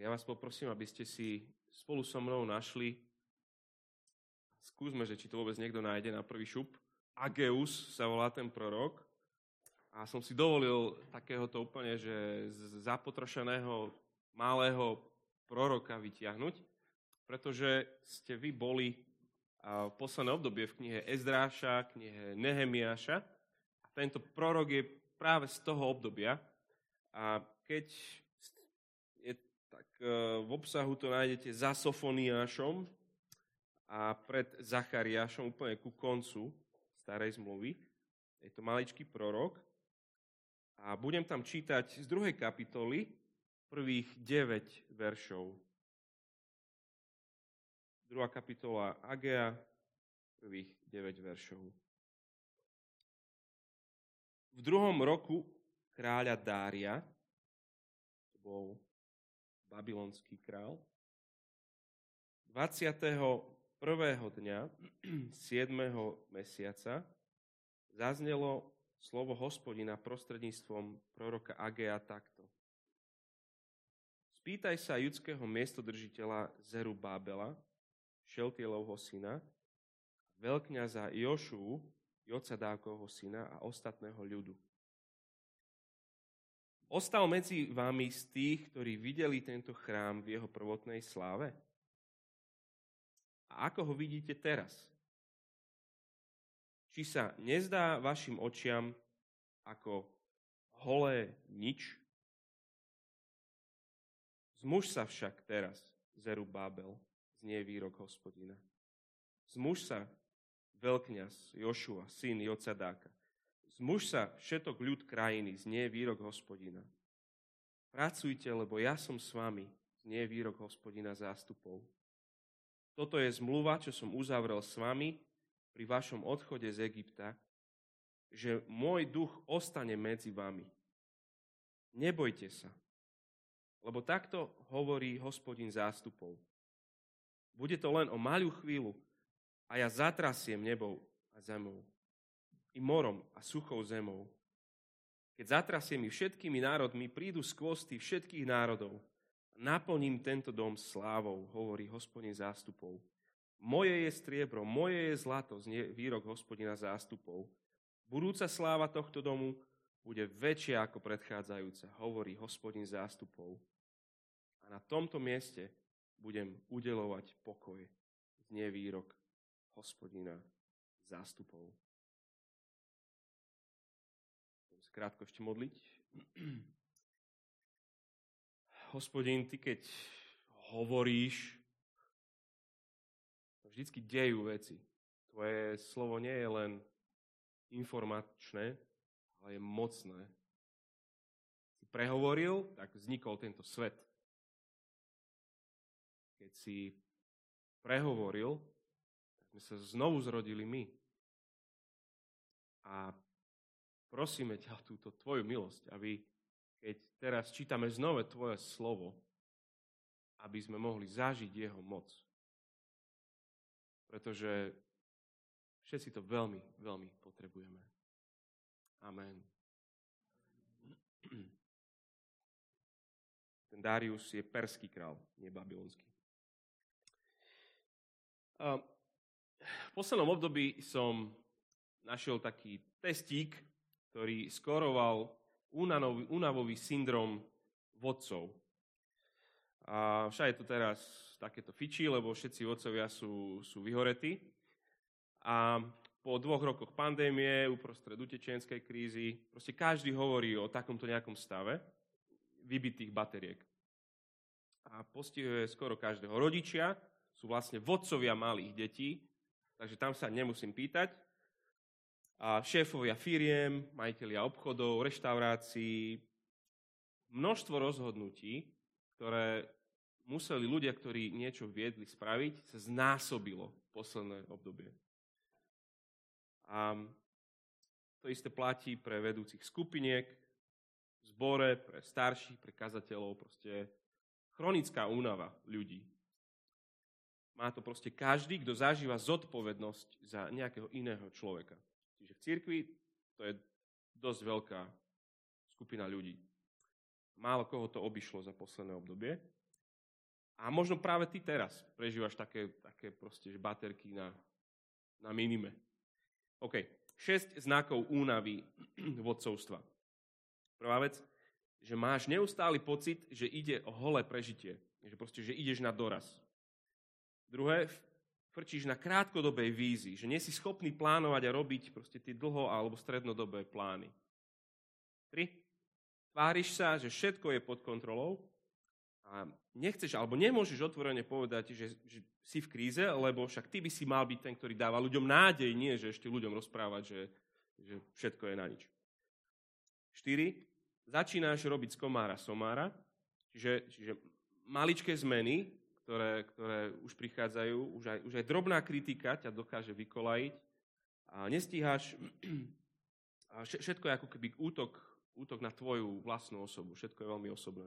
ja vás poprosím, aby ste si spolu so mnou našli, skúsme, že či to vôbec niekto nájde na prvý šup, Ageus sa volá ten prorok. A som si dovolil takéhoto úplne, že z zapotrošeného malého proroka vytiahnuť, pretože ste vy boli v posledné obdobie v knihe Ezdráša, knihe Nehemiáša. A tento prorok je práve z toho obdobia. A keď v obsahu to nájdete za Sofoniášom a pred Zachariášom úplne ku koncu starej zmluvy. Je to maličký prorok. A budem tam čítať z druhej kapitoly prvých 9 veršov. Druhá kapitola Agea, prvých 9 veršov. V druhom roku kráľa Dária, to bol babylonský král, 21. dňa 7. mesiaca zaznelo slovo hospodina prostredníctvom proroka Agea takto. Spýtaj sa judského miestodržiteľa Zeru Bábela, Šeltielovho syna, veľkňaza Jošu, Jocadákovho syna a ostatného ľudu. Ostal medzi vami z tých, ktorí videli tento chrám v jeho prvotnej sláve? A ako ho vidíte teraz? Či sa nezdá vašim očiam ako holé nič? Zmuž sa však teraz, Zeru Bábel, znie výrok hospodina. Zmuž sa, veľkňaz Jošua, syn Jocadáka. Zmuž sa všetok ľud krajiny, znie výrok hospodina. Pracujte, lebo ja som s vami, znie výrok hospodina zástupov. Toto je zmluva, čo som uzavrel s vami pri vašom odchode z Egypta, že môj duch ostane medzi vami. Nebojte sa, lebo takto hovorí hospodin zástupov. Bude to len o malú chvíľu a ja zatrasiem nebou a zemou i morom a suchou zemou. Keď zatrasiem ich všetkými národmi, prídu skvosty všetkých národov. Naplním tento dom slávou, hovorí hospodin zástupov. Moje je striebro, moje je zlato, znie výrok hospodina zástupov. Budúca sláva tohto domu bude väčšia ako predchádzajúca, hovorí hospodin zástupov. A na tomto mieste budem udelovať pokoj, znie výrok hospodina zástupov. Krátko ešte modliť. Hospodin, ty keď hovoríš, vždycky dejú veci. Tvoje slovo nie je len informačné, ale je mocné. Si prehovoril, tak vznikol tento svet. Keď si prehovoril, tak sme sa znovu zrodili my. A prosíme ťa túto tvoju milosť, aby keď teraz čítame znova tvoje slovo, aby sme mohli zažiť jeho moc. Pretože všetci to veľmi, veľmi potrebujeme. Amen. Ten Darius je perský král, nie babylonský. V poslednom období som našiel taký testík, ktorý skoroval únavový syndrom vodcov. A však je to teraz takéto fiči, lebo všetci vodcovia sú, sú vyhoretí. A po dvoch rokoch pandémie, uprostred utečenskej krízy, proste každý hovorí o takomto nejakom stave vybitých bateriek. A postihuje skoro každého. Rodičia sú vlastne vodcovia malých detí, takže tam sa nemusím pýtať a šéfovia firiem, majiteľia obchodov, reštaurácií, množstvo rozhodnutí, ktoré museli ľudia, ktorí niečo viedli spraviť, sa znásobilo v posledné obdobie. A to isté platí pre vedúcich skupiniek, zbore, pre starších, pre kazateľov, proste chronická únava ľudí. Má to proste každý, kto zažíva zodpovednosť za nejakého iného človeka. Čiže v cirkvi to je dosť veľká skupina ľudí. Málo koho to obišlo za posledné obdobie. A možno práve ty teraz prežívaš také, také proste, že baterky na, na minime. OK. 6 znakov únavy vodcovstva. Prvá vec, že máš neustály pocit, že ide o holé prežitie. Že proste, že ideš na doraz. Druhé, frčíš na krátkodobej vízi, že nie si schopný plánovať a robiť proste tie dlho- alebo strednodobé plány. Tri, tváriš sa, že všetko je pod kontrolou a nechceš alebo nemôžeš otvorene povedať, že, že si v kríze, lebo však ty by si mal byť ten, ktorý dáva ľuďom nádej, nie že ešte ľuďom rozprávať, že, že všetko je na nič. 4. Začínaš robiť z komára somára, čiže, čiže maličké zmeny, ktoré, ktoré už prichádzajú, už aj, už aj drobná kritika ťa dokáže vykolajiť a nestíhaš, a všetko je ako keby útok, útok na tvoju vlastnú osobu, všetko je veľmi osobné.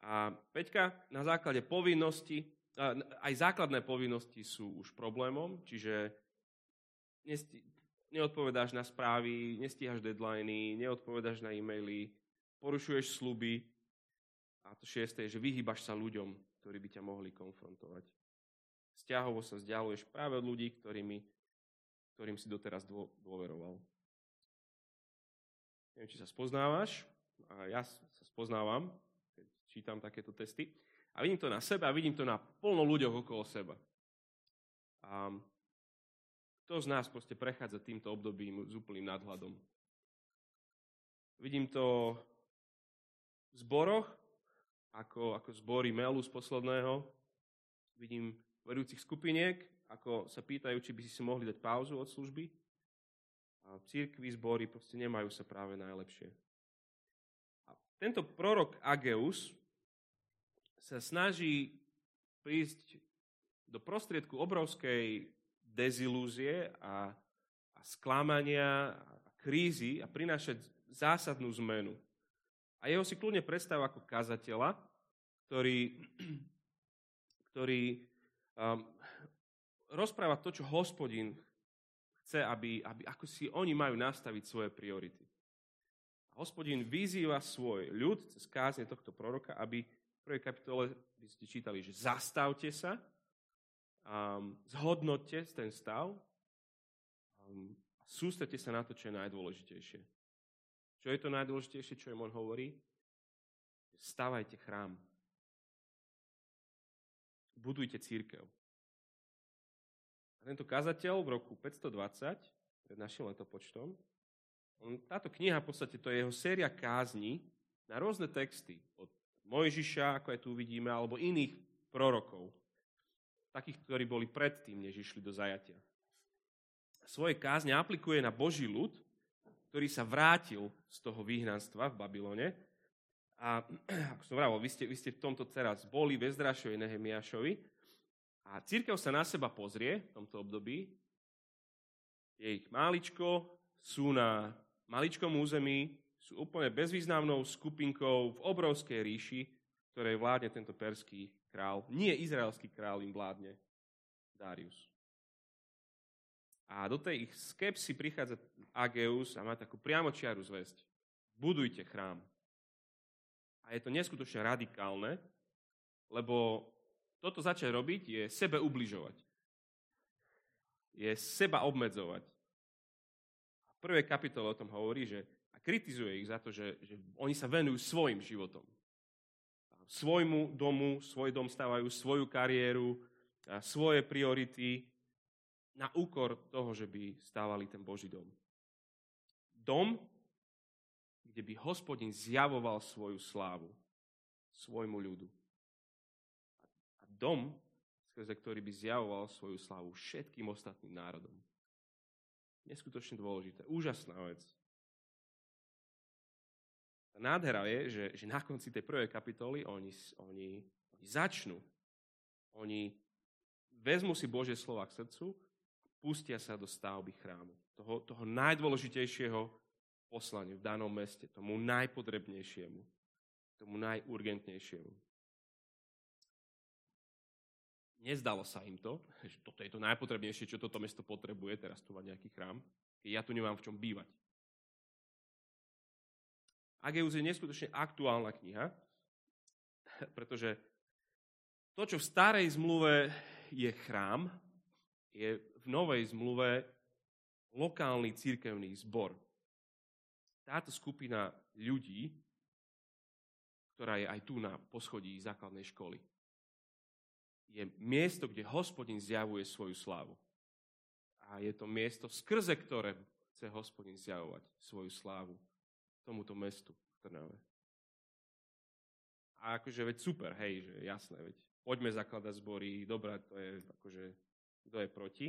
A Peťka, na základe povinnosti, aj základné povinnosti sú už problémom, čiže neodpovedáš na správy, nestíhaš deadliny, neodpovedáš na e-maily, porušuješ sluby. A to šiesté je, že vyhýbaš sa ľuďom, ktorí by ťa mohli konfrontovať. Vzťahovo sa vzdialuješ práve od ľudí, ktorými, ktorým si doteraz dôveroval. Neviem, či sa spoznávaš, a ja sa spoznávam, čítam takéto testy. A vidím to na sebe a vidím to na plno ľuďoch okolo seba. A kto z nás proste prechádza týmto obdobím s úplným nadhľadom? Vidím to v zboroch, ako, ako zbory Melu z posledného. Vidím vedúcich skupiniek, ako sa pýtajú, či by si si mohli dať pauzu od služby. A církvy, zbory proste nemajú sa práve najlepšie. A tento prorok Ageus sa snaží prísť do prostriedku obrovskej dezilúzie a, a sklamania a krízy a prinášať zásadnú zmenu. A jeho si kľudne predstav ako kazateľa, ktorý, ktorý um, rozpráva to, čo hospodin chce, aby, aby, ako si oni majú nastaviť svoje priority. A hospodin vyzýva svoj ľud cez kázne tohto proroka, aby prvej kapitole by ste čítali, že zastavte sa, um, zhodnotte ten stav um, sústrete sa na to, čo je najdôležitejšie. Čo je to najdôležitejšie, čo im on hovorí? Stavajte chrám. Budujte církev. A tento kazateľ v roku 520, pred našim letopočtom, on, táto kniha v podstate to je jeho séria kázni na rôzne texty, od Mojžiša, ako aj tu vidíme, alebo iných prorokov. Takých, ktorí boli predtým, než išli do zajatia. Svoje kázne aplikuje na Boží ľud, ktorý sa vrátil z toho vyhnanstva v Babylone. A ako som vravil, vy ste, vy ste v tomto teraz boli v Ezdrašovi, Nehemiašovi. A církev sa na seba pozrie v tomto období. Je ich máličko, sú na maličkom území, sú úplne bezvýznamnou skupinkou v obrovskej ríši, ktorej vládne tento perský král. Nie izraelský král im vládne Darius. A do tej ich skepsy prichádza Ageus a má takú priamočiaru zväzť. Budujte chrám. A je to neskutočne radikálne, lebo toto začať robiť je sebe ubližovať. Je seba obmedzovať. A v kapitole o tom hovorí, že kritizuje ich za to, že, že oni sa venujú svojim životom. Svojmu domu, svoj dom stávajú, svoju kariéru, a svoje priority na úkor toho, že by stávali ten Boží dom. Dom, kde by hospodin zjavoval svoju slávu svojmu ľudu. A dom, skrze ktorý by zjavoval svoju slávu všetkým ostatným národom. Neskutočne dôležité. Úžasná vec. Tá nádhera je, že, že na konci tej prvej kapitoly oni, oni, oni začnú. Oni vezmu si Božie slova k srdcu pustia sa do stavby chrámu. Toho, toho najdôležitejšieho poslania v danom meste, tomu najpodrebnejšiemu, tomu najurgentnejšiemu. Nezdalo sa im to, že toto je to najpotrebnejšie, čo toto mesto potrebuje, teraz tu mať nejaký chrám, keď ja tu nemám v čom bývať. Ageus je neskutočne aktuálna kniha, pretože To, čo v starej zmluve je chrám, je v novej zmluve lokálny církevný zbor. Táto skupina ľudí, ktorá je aj tu na poschodí základnej školy, je miesto, kde hospodin zjavuje svoju slávu. A je to miesto, skrze ktoré chce hospodin zjavovať svoju slávu tomuto mestu v Trnave. A akože, veď super, hej, že jasné, veď poďme zakladať zbory, dobré, to je akože, kto je proti.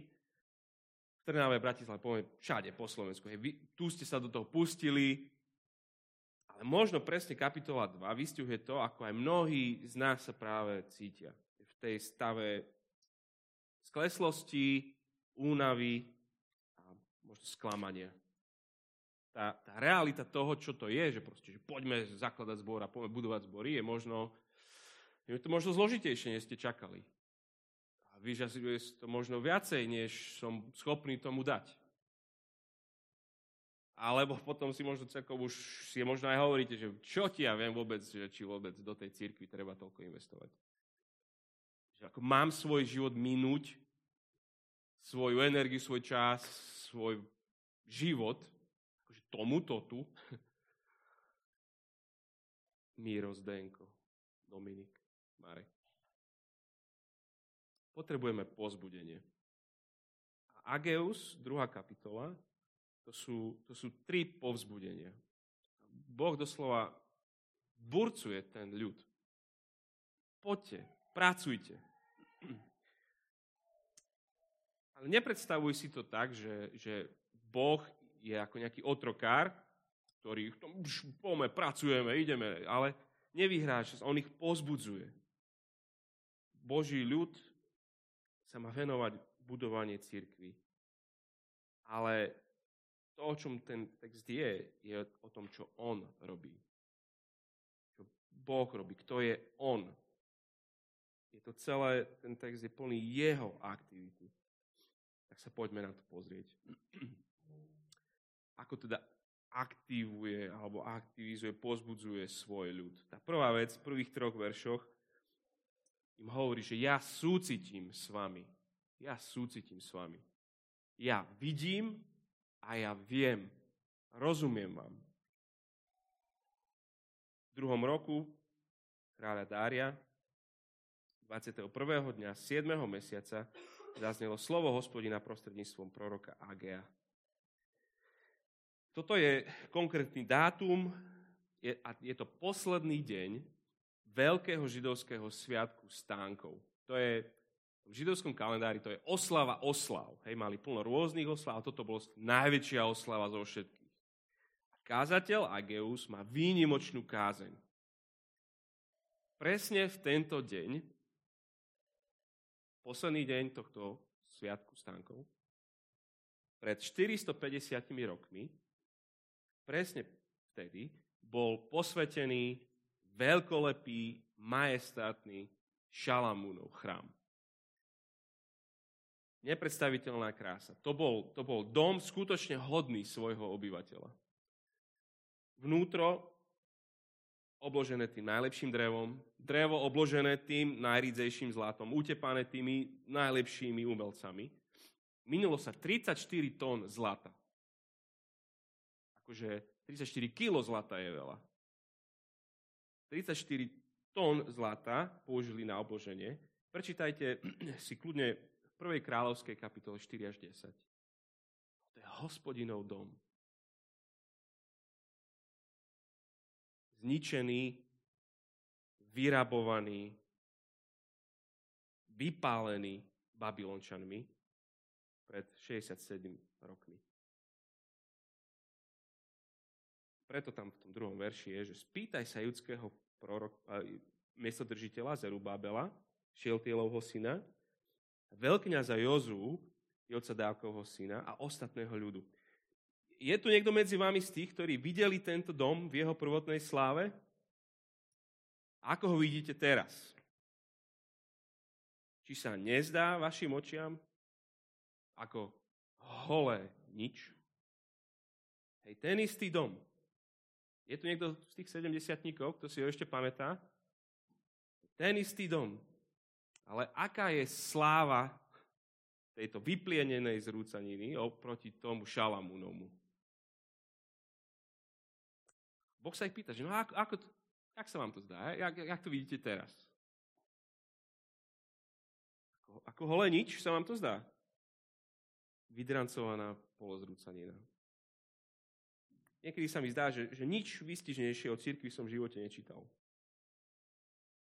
V Trnave, Bratislave, poviem všade po Slovensku, hej, vy, tu ste sa do toho pustili, ale možno presne kapitola 2 vystihuje to, ako aj mnohí z nás sa práve cítia. V tej stave skleslosti, únavy a možno sklamania. Tá, tá realita toho, čo to je, že proste, že poďme zakladať zbor a poďme budovať zbory, je možno, je to možno zložitejšie, než ste čakali. Vyžaduje to možno viacej, než som schopný tomu dať. Alebo potom si možno celkom už si možno aj hovoríte, že čo ti ja viem vôbec, že či vôbec do tej cirkvi treba toľko investovať. Že ako mám svoj život minúť, svoju energiu, svoj čas, svoj život tomuto tu Míro Zdenko, Dominik, Marek. Potrebujeme pozbudenie. A Ageus, druhá kapitola, to sú, to sú tri povzbudenia. Boh doslova burcuje ten ľud. Poďte, pracujte. Ale nepredstavuj si to tak, že, že Boh je ako nejaký otrokár, ktorý poďme, pracujeme, ideme, ale nevyhráš, on ich pozbudzuje. Boží ľud sa má venovať budovanie církvy. Ale to, o čom ten text je, je o tom, čo on robí. Čo Boh robí, kto je on. Je to celé, ten text je plný jeho aktivity. Tak sa poďme na to pozrieť ako teda aktivuje alebo aktivizuje, pozbudzuje svoj ľud. Tá prvá vec v prvých troch veršoch im hovorí, že ja súcitím s vami. Ja súcitím s vami. Ja vidím a ja viem. Rozumiem vám. V druhom roku kráľa Dária 21. dňa 7. mesiaca zaznelo slovo hospodina prostredníctvom proroka Agea. Toto je konkrétny dátum je, a je to posledný deň veľkého židovského sviatku stánkov. To je v židovskom kalendári to je oslava oslav. Hej, mali plno rôznych oslav, a toto bolo najväčšia oslava zo všetkých. Kázateľ Ageus má výnimočnú kázeň. Presne v tento deň, posledný deň tohto sviatku stánkov, pred 450 rokmi, presne vtedy bol posvetený veľkolepý, majestátny Šalamúnov chrám. Nepredstaviteľná krása. To bol, to bol dom skutočne hodný svojho obyvateľa. Vnútro obložené tým najlepším drevom, drevo obložené tým najrídzejším zlatom, utepané tými najlepšími umelcami. Minulo sa 34 tón zlata akože 34 kg zlata je veľa. 34 tón zlata použili na obloženie. Prečítajte si kľudne v 1. kráľovskej kapitole 4 až 10. To je hospodinov dom. Zničený, vyrabovaný, vypálený Babylončanmi pred 67 rokmi. preto tam v tom druhom verši je, že spýtaj sa judského prorok, miestodržiteľa Zerubábela, Šieltielovho syna, veľkňaza Jozu, Jocadákovho syna a ostatného ľudu. Je tu niekto medzi vami z tých, ktorí videli tento dom v jeho prvotnej sláve? Ako ho vidíte teraz? Či sa nezdá vašim očiam ako holé nič? Hej, ten istý dom, je tu niekto z tých 70 kto si ho ešte pamätá? Ten istý dom Ale aká je sláva tejto vyplienenej zrúcaniny oproti tomu Šalamúnomu? Boh sa ich pýta, že no ako, ako, jak sa vám to zdá? Jak, jak to vidíte teraz? Ako, ako holenič sa vám to zdá? Vydrancovaná polozrúcanina. Niekedy sa mi zdá, že, že nič výstižnejšie o církvi som v živote nečítal.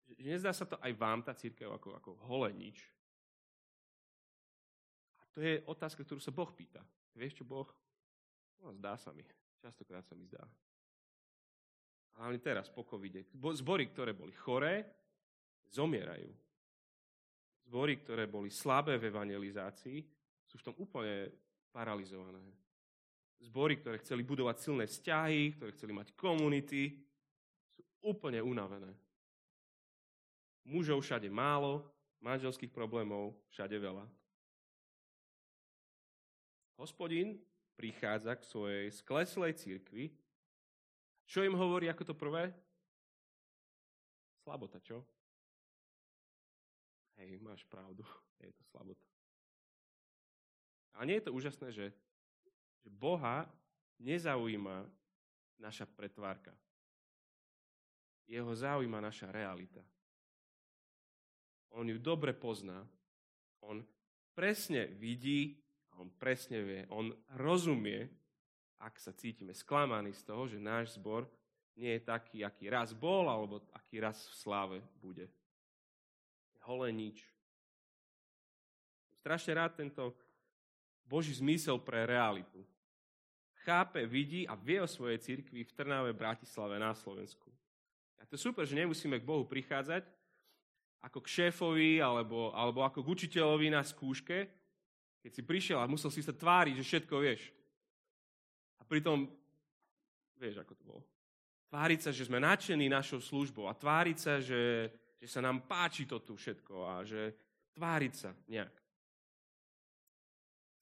Že, nezdá sa to aj vám, tá církev, ako, ako holé nič. A to je otázka, ktorú sa Boh pýta. Vieš čo, Boh? No, zdá sa mi. Častokrát sa mi zdá. Hlavne teraz, po covide. Zbory, ktoré boli choré, zomierajú. Zbory, ktoré boli slabé v evangelizácii, sú v tom úplne paralizované zbory, ktoré chceli budovať silné vzťahy, ktoré chceli mať komunity, sú úplne unavené. Mužov všade málo, manželských problémov všade veľa. Hospodin prichádza k svojej skleslej církvi. Čo im hovorí ako to prvé? Slabota, čo? Hej, máš pravdu, je to slabota. A nie je to úžasné, že že Boha nezaujíma naša pretvárka. Jeho zaujíma naša realita. On ju dobre pozná. On presne vidí, on presne vie, on rozumie, ak sa cítime sklamaní z toho, že náš zbor nie je taký, aký raz bol, alebo aký raz v sláve bude. Holé nič. Strašne rád tento Boží zmysel pre realitu chápe, vidí a vie o svojej cirkvi v Trnave, Bratislave na Slovensku. A to je super, že nemusíme k Bohu prichádzať ako k šéfovi alebo, alebo ako k učiteľovi na skúške, keď si prišiel a musel si sa tváriť, že všetko vieš. A pritom, vieš, ako to bolo. Tváriť sa, že sme nadšení našou službou a tváriť sa, že, že sa nám páči to tu všetko a že tváriť sa nejak.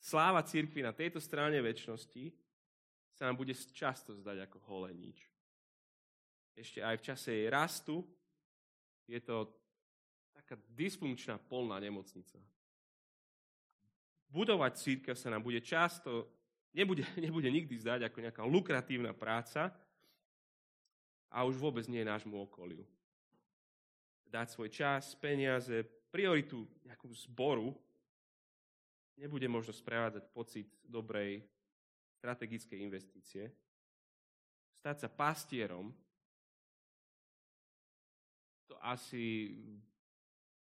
Sláva církvy na tejto strane väčšnosti sa nám bude často zdať ako holé nič. Ešte aj v čase jej rastu je to taká dysfunkčná polná nemocnica. Budovať církev sa nám bude často, nebude, nebude nikdy zdať ako nejaká lukratívna práca a už vôbec nie nášmu okoliu. Dať svoj čas, peniaze, prioritu nejakú zboru nebude možno sprevádzať pocit dobrej strategické investície, stať sa pastierom, to asi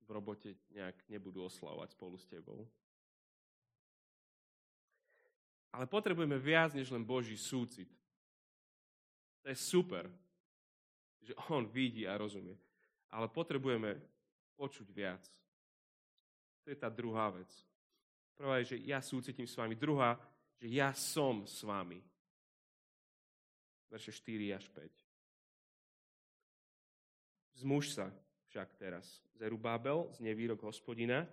v robote nejak nebudú oslavovať spolu s tebou. Ale potrebujeme viac než len Boží súcit. To je super, že On vidí a rozumie. Ale potrebujeme počuť viac. To je tá druhá vec. Prvá je, že ja súcitím s vami. Druhá, že ja som s vami. Verše 4 až 5. Zmuž sa však teraz, Zerubábel, z nevýrok hospodina.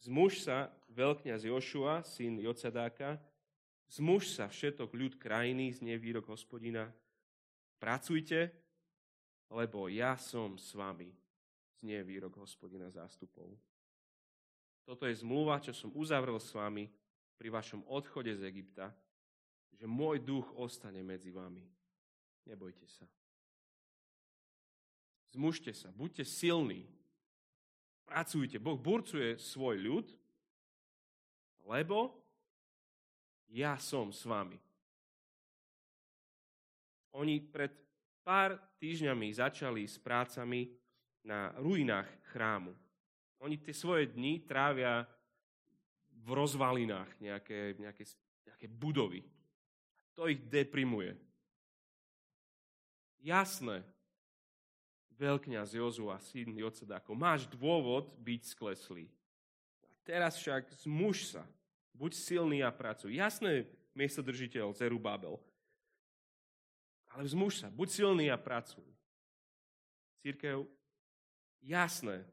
Zmuž sa veľkňaz Jošua, syn Jocadáka. Zmuž sa všetok ľud krajiny, z nevýrok hospodina. Pracujte, lebo ja som s vami, znie výrok hospodina zástupov. Toto je zmluva, čo som uzavrel s vami pri vašom odchode z Egypta, že môj duch ostane medzi vami. Nebojte sa. Zmužte sa, buďte silní. Pracujte. Boh burcuje svoj ľud, lebo ja som s vami. Oni pred pár týždňami začali s prácami na ruinách chrámu. Oni tie svoje dni trávia v rozvalinách nejaké, nejaké, nejaké budovy. To ich deprimuje. Jasné, veľkňaz Jozua, syn Jocedáko, máš dôvod byť skleslý. A teraz však zmuž sa, buď silný a pracuj. Jasné, miestodržiteľ Zerubabel. Ale vzmuž sa, buď silný a pracuj. Církev, jasné,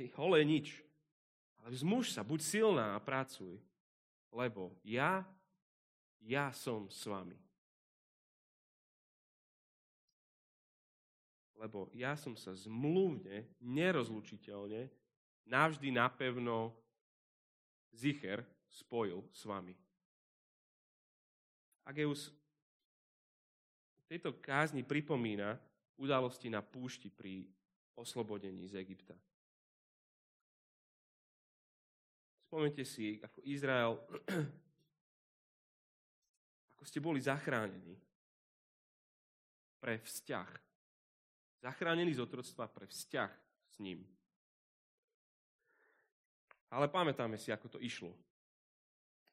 hej, holé nič. Ale vzmuž sa, buď silná a pracuj, lebo ja, ja som s vami. lebo ja som sa zmluvne, nerozlučiteľne, navždy napevno zicher spojil s vami. Ageus v tejto kázni pripomína udalosti na púšti pri oslobodení z Egypta. Spomente si, ako Izrael, ako ste boli zachránení pre vzťah. Zachránení z otroctva pre vzťah s ním. Ale pamätáme si, ako to išlo.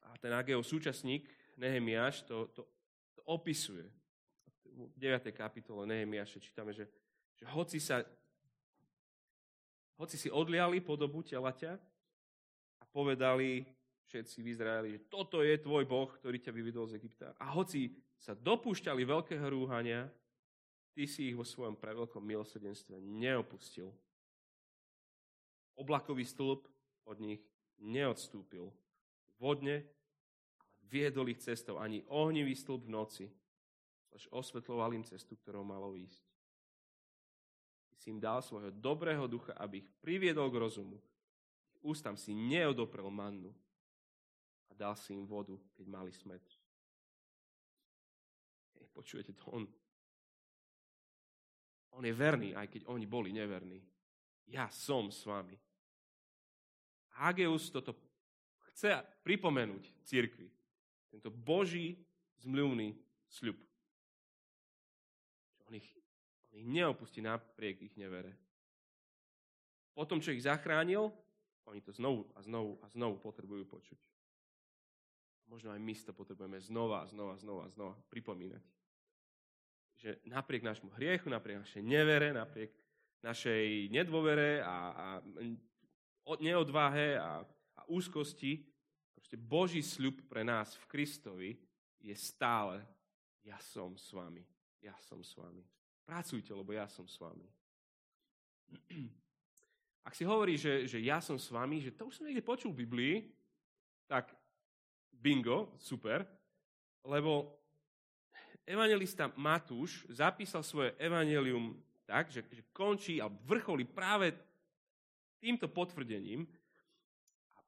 A ten Ageo súčasník, Nehemiáš, to, to, to opisuje. V 9. kapitole Nehemiáše čítame, že, že hoci sa hoci si odliali podobu telaťa, povedali všetci v Izraeli, že toto je tvoj Boh, ktorý ťa vyvidol z Egypta. A hoci sa dopúšťali veľkého rúhania, ty si ich vo svojom preveľkom milosrdenstve neopustil. Oblakový stĺp od nich neodstúpil. Vodne viedol ich cestou ani ohnivý stĺp v noci, až osvetloval im cestu, ktorou malo ísť. Ty si im dal svojho dobrého ducha, aby ich priviedol k rozumu, ústam si neodoprel mannu a dal si im vodu, keď mali smet. Hej, počujete to? On, on je verný, aj keď oni boli neverní. Ja som s vami. Hageus toto chce pripomenúť cirkvi. Tento Boží zmluvný sľub. On ich, on ich neopustí napriek ich nevere. Potom, čo ich zachránil, oni to znovu a znovu a znovu potrebujú počuť. Možno aj my to potrebujeme znova a znova a znova a znova pripomínať. Že napriek nášmu hriechu, napriek našej nevere, napriek našej nedôvere a, a neodvahe a, a úzkosti, proste Boží sľub pre nás v Kristovi je stále ja som s vami. Ja som s vami. Pracujte, lebo ja som s vami. Ak si hovorí, že, že ja som s vami, že to už som niekde počul v Biblii, tak bingo, super, lebo evangelista Matúš zapísal svoje evangelium tak, že, že končí a vrcholí práve týmto potvrdením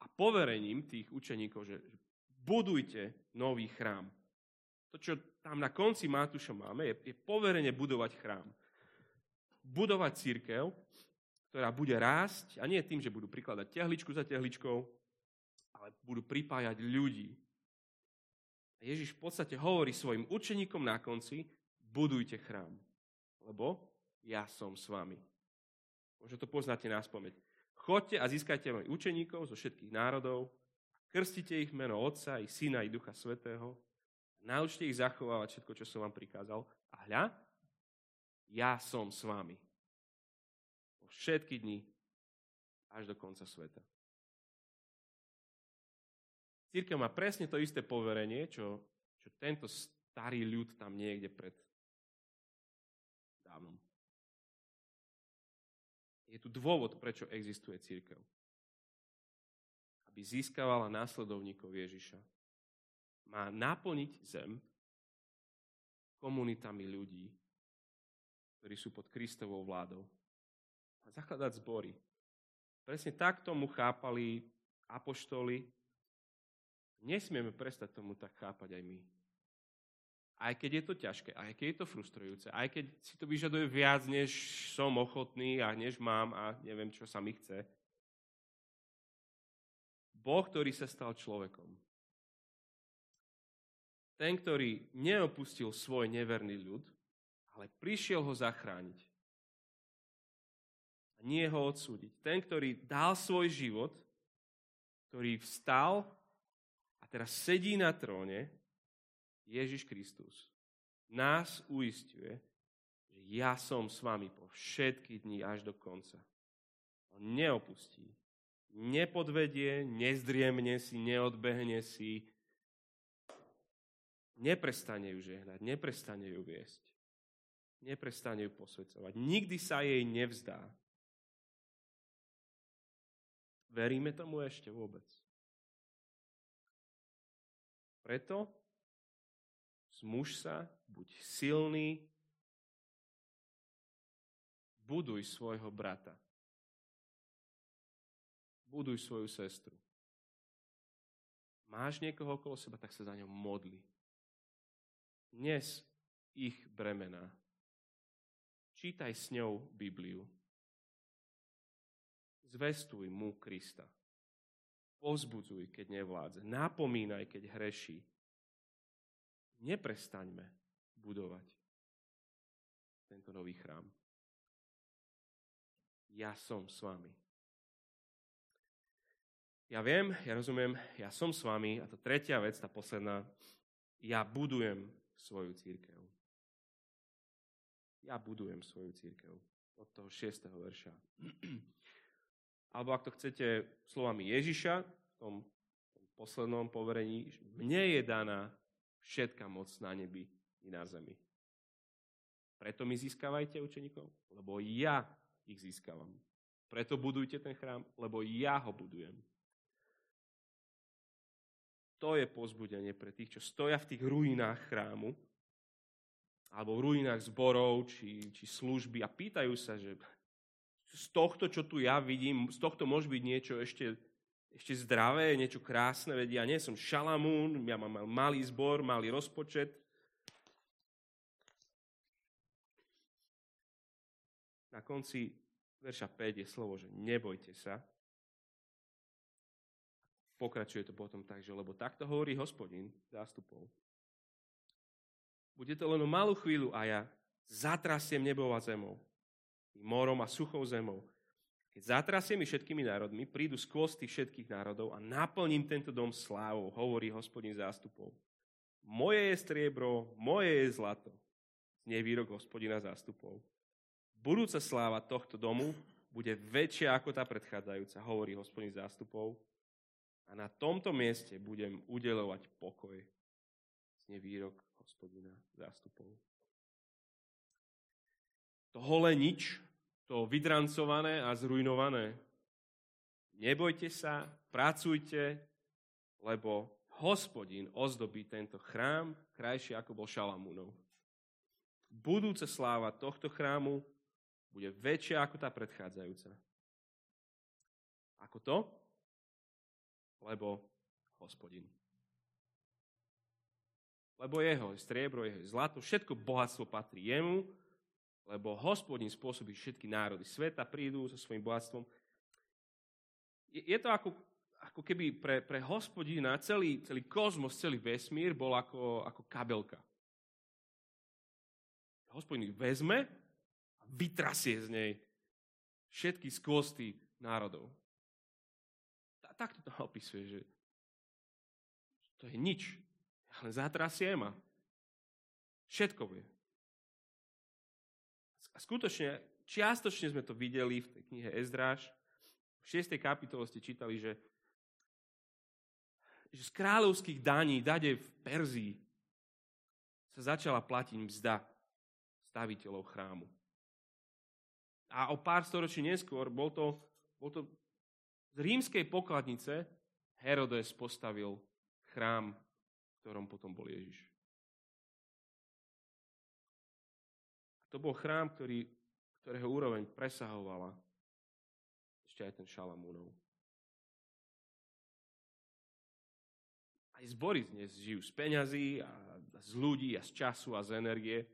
a poverením tých učeníkov, že budujte nový chrám. To, čo tam na konci Matúša máme, je, je poverenie budovať chrám. Budovať církev, ktorá bude rásť, a nie tým, že budú prikladať tehličku za tehličkou, ale budú pripájať ľudí. A Ježiš v podstate hovorí svojim učeníkom na konci, budujte chrám, lebo ja som s vami. Možno to poznáte na spomeň. Chodte a získajte mojich učeníkov zo všetkých národov, krstite ich meno Otca, i Syna, i Ducha Svetého, naučte ich zachovávať všetko, čo som vám prikázal. A hľa, ja som s vami všetky dni až do konca sveta. Církev má presne to isté poverenie, čo, čo tento starý ľud tam niekde pred dávnom. Je tu dôvod, prečo existuje církev. Aby získavala následovníkov Ježiša. Má naplniť zem komunitami ľudí, ktorí sú pod Kristovou vládou a zakladať zbory. Presne tak tomu chápali apoštoli. Nesmieme prestať tomu tak chápať aj my. Aj keď je to ťažké, aj keď je to frustrujúce, aj keď si to vyžaduje viac, než som ochotný a než mám a neviem, čo sa mi chce. Boh, ktorý sa stal človekom. Ten, ktorý neopustil svoj neverný ľud, ale prišiel ho zachrániť a nie ho odsúdiť. Ten, ktorý dal svoj život, ktorý vstal a teraz sedí na tróne, Ježiš Kristus, nás uistuje, že ja som s vami po všetky dni až do konca. On neopustí, nepodvedie, nezdriemne si, neodbehne si, neprestane ju žehnať, neprestane ju viesť, neprestane ju posvedcovať. Nikdy sa jej nevzdá. Veríme tomu ešte vôbec? Preto zmuž sa, buď silný, buduj svojho brata. Buduj svoju sestru. Máš niekoho okolo seba, tak sa za ňom modli. Dnes ich bremená. Čítaj s ňou Bibliu. Zvestuj mu Krista. Pozbudzuj, keď nevládze. Napomínaj, keď hreší. Neprestaňme budovať tento nový chrám. Ja som s vami. Ja viem, ja rozumiem, ja som s vami a tá tretia vec, tá posledná, ja budujem svoju církev. Ja budujem svoju církev. Od toho 6. verša. Alebo ak to chcete slovami Ježiša, v tom, tom poslednom poverení, mne je daná všetká moc na nebi i na zemi. Preto mi získavajte učeníkov, lebo ja ich získavam. Preto budujte ten chrám, lebo ja ho budujem. To je pozbudenie pre tých, čo stoja v tých ruinách chrámu, alebo v ruinách zborov, či, či služby a pýtajú sa, že z tohto, čo tu ja vidím, z tohto môže byť niečo ešte, ešte zdravé, niečo krásne, veď ja nie som šalamún, ja mám malý zbor, malý rozpočet. Na konci verša 5 je slovo, že nebojte sa. Pokračuje to potom tak, že lebo takto hovorí hospodin zástupov. Bude to len o malú chvíľu a ja zatrasiem nebou a zemou, morom a suchou zemou. Keď zatrasiem všetkými národmi, prídu skôs tých všetkých národov a naplním tento dom slávou, hovorí hospodin zástupov. Moje je striebro, moje je zlato. Znie výrok hospodina zástupov. Budúca sláva tohto domu bude väčšia ako tá predchádzajúca, hovorí hospodin zástupov. A na tomto mieste budem udelovať pokoj. Znie výrok hospodina zástupov. To holé nič, to vydrancované a zrujnované. Nebojte sa, pracujte, lebo hospodin ozdobí tento chrám krajšie ako bol Šalamúnov. Budúca sláva tohto chrámu bude väčšia ako tá predchádzajúca. Ako to? Lebo hospodin lebo jeho je striebro, jeho je zlato, všetko bohatstvo patrí jemu, lebo hospodin spôsobí všetky národy sveta, prídu so svojím bohatstvom. Je, je to ako, ako keby pre, pre hospodina celý, celý kozmos, celý vesmír bol ako, ako kabelka. Hospodin vezme a vytrasie z nej všetky skvosty národov. Takto to opisuje, že to je nič len zatrasiem a všetko bude. Skutočne, čiastočne sme to videli v tej knihe Ezdráž. V 6. kapitole ste čítali, že, že z kráľovských daní, dade v Perzii, sa začala platiť mzda staviteľov chrámu. A o pár storočí neskôr bol to, bol to z rímskej pokladnice Herodes postavil chrám ktorom potom bol Ježiš. To bol chrám, ktorý, ktorého úroveň presahovala ešte aj ten Šalamúnov. Aj zbory dnes žijú z peňazí a z ľudí a z času a z energie.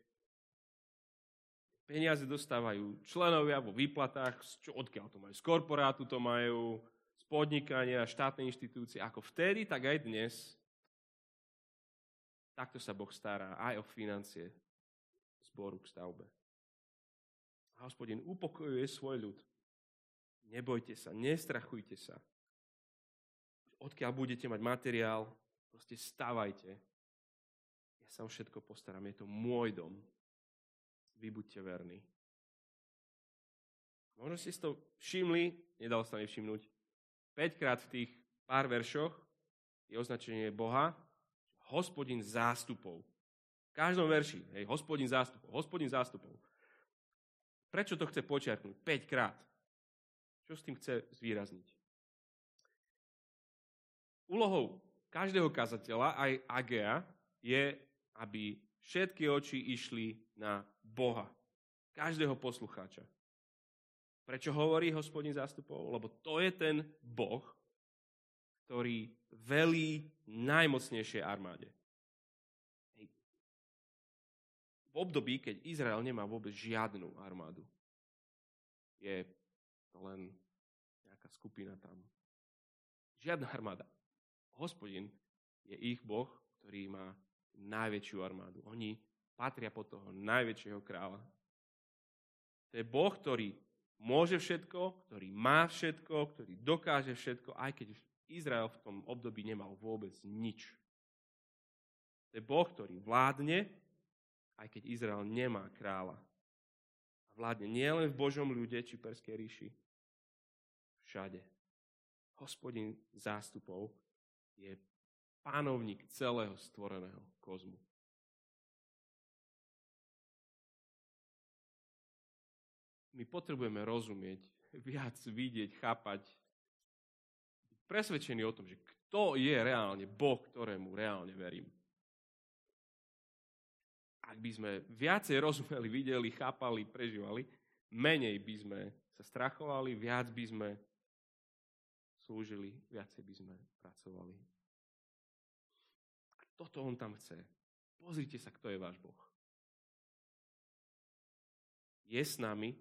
Peniaze dostávajú členovia vo výplatách, čo, odkiaľ to majú, z korporátu to majú, z podnikania, štátnej inštitúcie. Ako vtedy, tak aj dnes Takto sa Boh stará aj o financie zboru k stavbe. A hospodin upokojuje svoj ľud. Nebojte sa, nestrachujte sa. Odkiaľ budete mať materiál, proste stavajte. Ja sa o všetko postaram, je to môj dom. Vy buďte verní. Možno ste si to všimli, nedalo sa nevšimnúť. 5 krát v tých pár veršoch je označenie Boha hospodin zástupov. Každom verši, hej, hospodin zástupov, hospodin zástupov. Prečo to chce počiarknúť? 5 krát. Čo s tým chce zvýrazniť? Úlohou každého kazateľa, aj Agea, je, aby všetky oči išli na Boha. Každého poslucháča. Prečo hovorí hospodin zástupov? Lebo to je ten Boh, ktorý velí najmocnejšej armáde. V období, keď Izrael nemá vôbec žiadnu armádu. Je to len nejaká skupina tam. Žiadna armáda. Hospodin je ich Boh, ktorý má najväčšiu armádu. Oni patria pod toho najväčšieho kráľa. To je Boh, ktorý môže všetko, ktorý má všetko, ktorý dokáže všetko, aj keď Izrael v tom období nemal vôbec nič. To je Boh, ktorý vládne, aj keď Izrael nemá kráľa. A vládne nielen v Božom ľude či Perskej ríši, všade. Hospodin zástupov je pánovník celého stvoreného kozmu. My potrebujeme rozumieť, viac vidieť, chápať, presvedčený o tom, že kto je reálne Boh, ktorému reálne verím. Ak by sme viacej rozumeli, videli, chápali, prežívali, menej by sme sa strachovali, viac by sme slúžili, viacej by sme pracovali. A toto on tam chce. Pozrite sa, kto je váš Boh. Je s nami,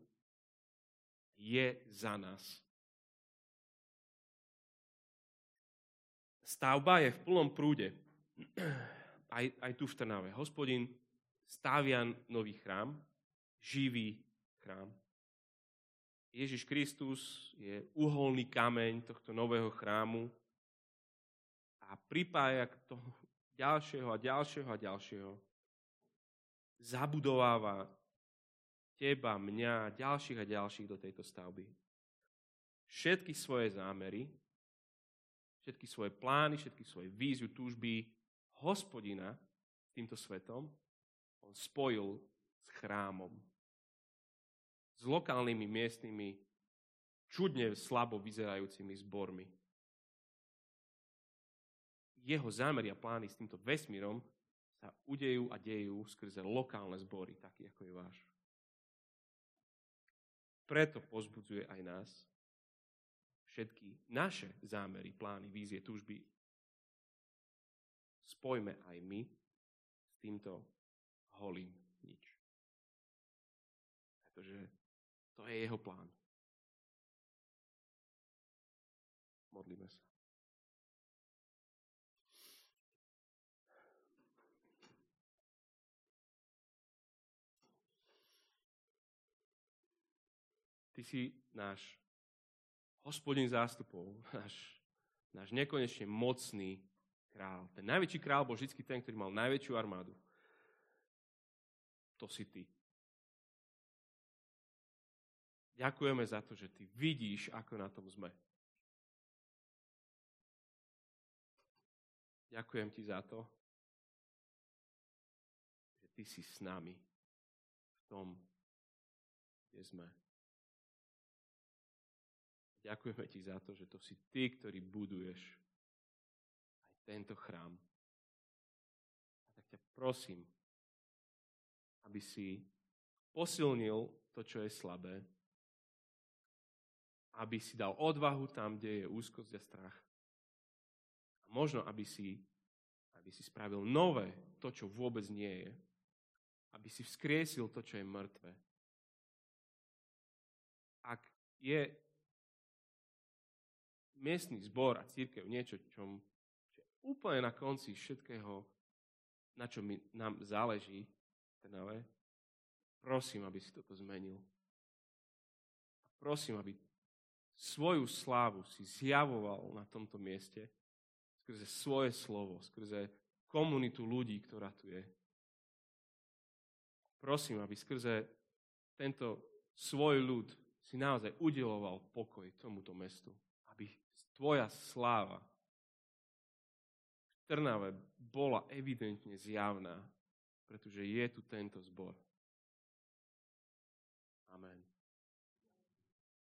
je za nás. Stavba je v plnom prúde. Aj, aj tu v Trnave. Hospodin stavia nový chrám, živý chrám. Ježiš Kristus je uholný kameň tohto nového chrámu a pripája k tomu ďalšieho a ďalšieho a ďalšieho. Zabudováva teba, mňa, ďalších a ďalších do tejto stavby. Všetky svoje zámery, všetky svoje plány, všetky svoje víziu, túžby hospodina týmto svetom on spojil s chrámom. S lokálnymi miestnymi, čudne slabo vyzerajúcimi zbormi. Jeho zámery a plány s týmto vesmírom sa udejú a dejú skrze lokálne zbory, taký ako je váš. Preto pozbudzuje aj nás všetky naše zámery, plány, vízie, túžby. Spojme aj my s týmto holým nič. Pretože to je jeho plán. Modlíme sa. Ty si náš hospodin zástupov, náš, náš nekonečne mocný král. Ten najväčší král bol vždy ten, ktorý mal najväčšiu armádu. To si ty. Ďakujeme za to, že ty vidíš, ako na tom sme. Ďakujem ti za to, že ty si s nami v tom, kde sme. Ďakujeme ti za to, že to si ty, ktorý buduješ aj tento chrám. A tak ťa prosím, aby si posilnil to, čo je slabé, aby si dal odvahu tam, kde je úzkosť a strach. A možno, aby si, aby si spravil nové to, čo vôbec nie je. Aby si vzkriesil to, čo je mŕtve. Ak je miestný zbor a církev niečo, čo je úplne na konci všetkého, na čo mi, nám záleží Trnave, prosím, aby si toto zmenil. Prosím, aby svoju slávu si zjavoval na tomto mieste skrze svoje slovo, skrze komunitu ľudí, ktorá tu je. Prosím, aby skrze tento svoj ľud si naozaj udeloval pokoj tomuto mestu. Aby tvoja sláva v Trnave bola evidentne zjavná, pretože je tu tento zbor. Amen.